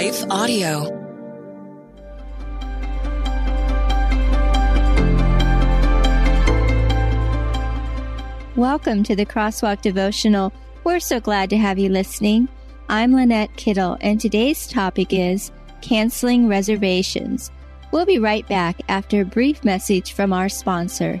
Life Audio. Welcome to the Crosswalk Devotional. We're so glad to have you listening. I'm Lynette Kittle, and today's topic is canceling reservations. We'll be right back after a brief message from our sponsor.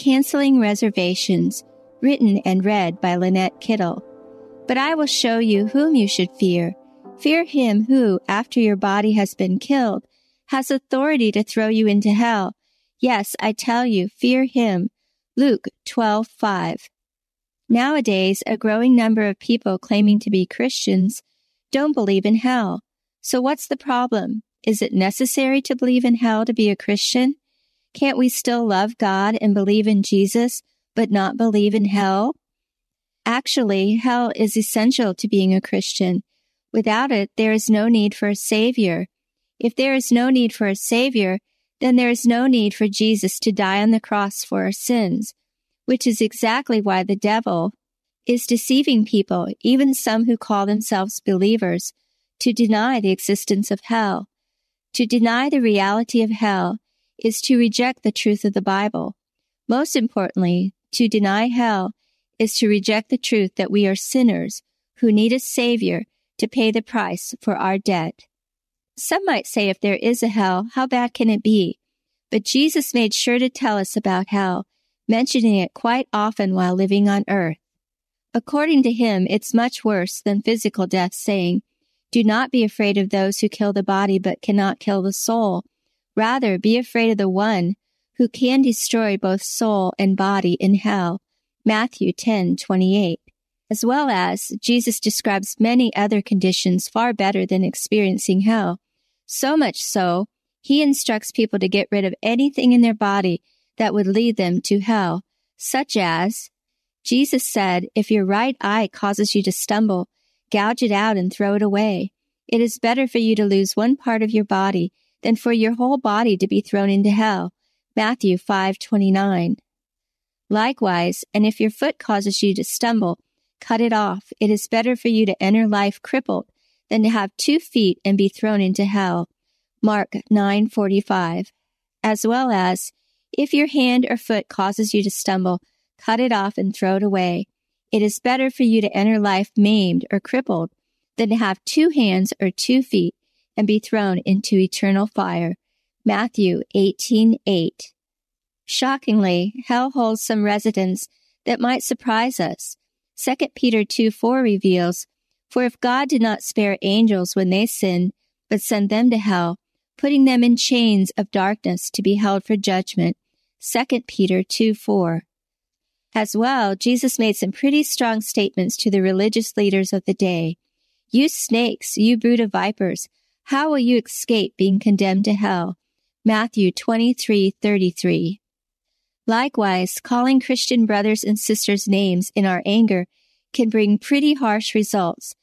Canceling Reservations, written and read by Lynette Kittle. But I will show you whom you should fear. Fear him who, after your body has been killed, has authority to throw you into hell. Yes, I tell you, fear him. Luke 12:5. Nowadays, a growing number of people claiming to be Christians don't believe in hell. So what's the problem? Is it necessary to believe in hell to be a Christian? Can't we still love God and believe in Jesus, but not believe in hell? Actually, hell is essential to being a Christian. Without it, there is no need for a Savior. If there is no need for a Savior, then there is no need for Jesus to die on the cross for our sins, which is exactly why the devil is deceiving people, even some who call themselves believers, to deny the existence of hell. To deny the reality of hell is to reject the truth of the Bible. Most importantly, to deny hell is to reject the truth that we are sinners who need a Savior to pay the price for our debt. Some might say if there is a hell, how bad can it be? But Jesus made sure to tell us about hell, mentioning it quite often while living on earth. According to him, it's much worse than physical death, saying, Do not be afraid of those who kill the body but cannot kill the soul Rather, be afraid of the one who can destroy both soul and body in hell. Matthew 10:28. As well as Jesus describes many other conditions far better than experiencing hell. So much so, he instructs people to get rid of anything in their body that would lead them to hell, such as Jesus said, if your right eye causes you to stumble, gouge it out and throw it away. It is better for you to lose one part of your body than for your whole body to be thrown into hell. Matthew 5:29. Likewise, and if your foot causes you to stumble, cut it off. It is better for you to enter life crippled than to have two feet and be thrown into hell. Mark 9:45. As well as, if your hand or foot causes you to stumble, cut it off and throw it away. It is better for you to enter life maimed or crippled than to have two hands or two feet and be thrown into eternal fire. Matthew 18:8. Shockingly, hell holds some residents that might surprise us. 2 Peter 2:4 reveals, "For if God did not spare angels when they sinned, but sent them to hell, putting them in chains of darkness to be held for judgment." 2 Peter 2:4. As well, Jesus made some pretty strong statements to the religious leaders of the day. You snakes, you brood of vipers, how will you escape being condemned to hell? Matthew 23:33. Likewise, calling Christian brothers and sisters names in our anger can bring pretty harsh results.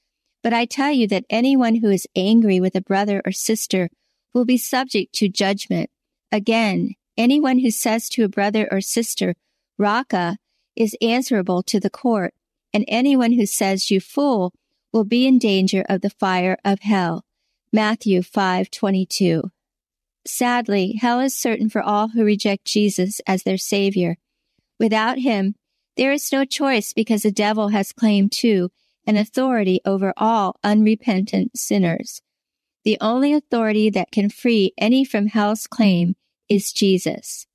But I tell you that anyone who is angry with a brother or sister will be subject to judgment. Again, anyone who says to a brother or sister, Raca, is answerable to the court, and anyone who says you fool will be in danger of the fire of hell. Matthew 5:22. Sadly, hell is certain for all who reject Jesus as their savior. Without him, there is no choice because the devil has claim to and authority over all unrepentant sinners. The only authority that can free any from hell's claim is Jesus.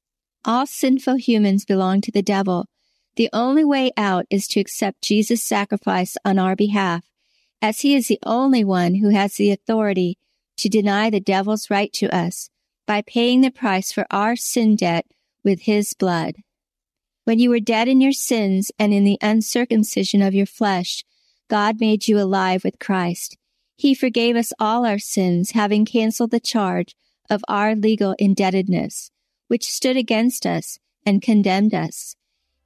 All sinful humans belong to the devil. The only way out is to accept Jesus' sacrifice on our behalf, as he is the only one who has the authority to deny the devil's right to us by paying the price for our sin debt with his blood. When you were dead in your sins and in the uncircumcision of your flesh, God made you alive with Christ. He forgave us all our sins, having canceled the charge of our legal indebtedness, which stood against us and condemned us.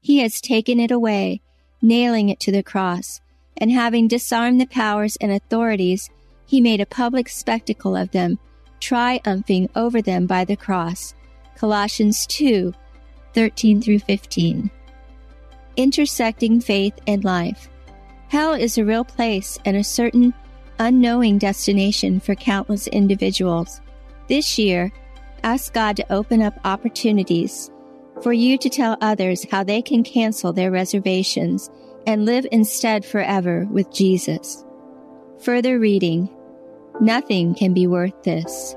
He has taken it away, nailing it to the cross, and having disarmed the powers and authorities, he made a public spectacle of them, triumphing over them by the cross. Colossians 2 13 through 15. Intersecting faith and life. Hell is a real place and a certain unknowing destination for countless individuals. This year, ask God to open up opportunities for you to tell others how they can cancel their reservations and live instead forever with Jesus. Further reading Nothing can be worth this.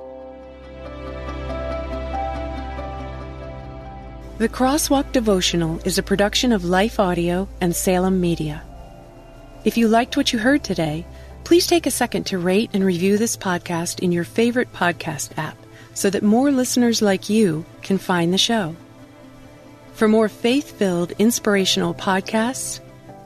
The Crosswalk Devotional is a production of Life Audio and Salem Media. If you liked what you heard today, please take a second to rate and review this podcast in your favorite podcast app so that more listeners like you can find the show. For more faith filled, inspirational podcasts,